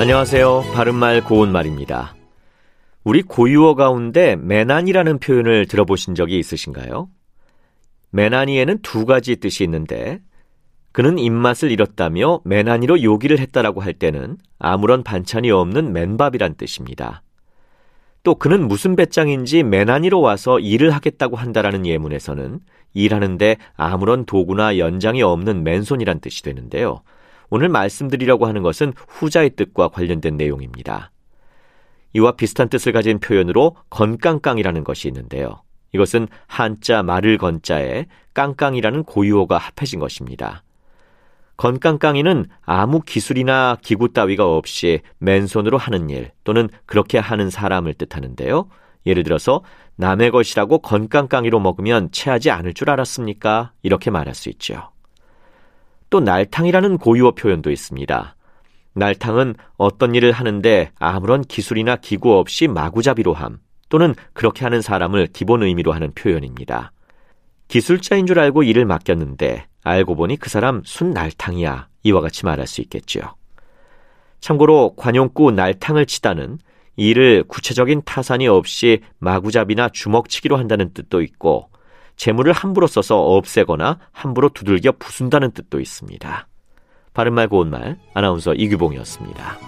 안녕하세요. 바른말 고운말입니다. 우리 고유어 가운데 매난이라는 표현을 들어보신 적이 있으신가요? 매난이에는 두 가지 뜻이 있는데 그는 입맛을 잃었다며 매난이로 요기를 했다라고 할 때는 아무런 반찬이 없는 맨밥이란 뜻입니다. 또 그는 무슨 배짱인지 매난이로 와서 일을 하겠다고 한다라는 예문에서는 일하는데 아무런 도구나 연장이 없는 맨손이란 뜻이 되는데요. 오늘 말씀드리려고 하는 것은 후자의 뜻과 관련된 내용입니다. 이와 비슷한 뜻을 가진 표현으로 건깡깡이라는 것이 있는데요. 이것은 한자 말을 건자에 깡깡이라는 고유어가 합해진 것입니다. 건깡깡이는 아무 기술이나 기구 따위가 없이 맨손으로 하는 일 또는 그렇게 하는 사람을 뜻하는데요. 예를 들어서 남의 것이라고 건깡깡이로 먹으면 체하지 않을 줄 알았습니까? 이렇게 말할 수 있죠. 또 날탕이라는 고유어 표현도 있습니다. 날탕은 어떤 일을 하는데 아무런 기술이나 기구 없이 마구잡이로 함 또는 그렇게 하는 사람을 기본 의미로 하는 표현입니다. 기술자인 줄 알고 일을 맡겼는데 알고 보니 그 사람 순 날탕이야 이와 같이 말할 수 있겠죠. 참고로 관용구 날탕을 치다는 일을 구체적인 타산이 없이 마구잡이나 주먹치기로 한다는 뜻도 있고 재물을 함부로 써서 없애거나 함부로 두들겨 부순다는 뜻도 있습니다. 바른말 고운말 아나운서 이규봉이었습니다.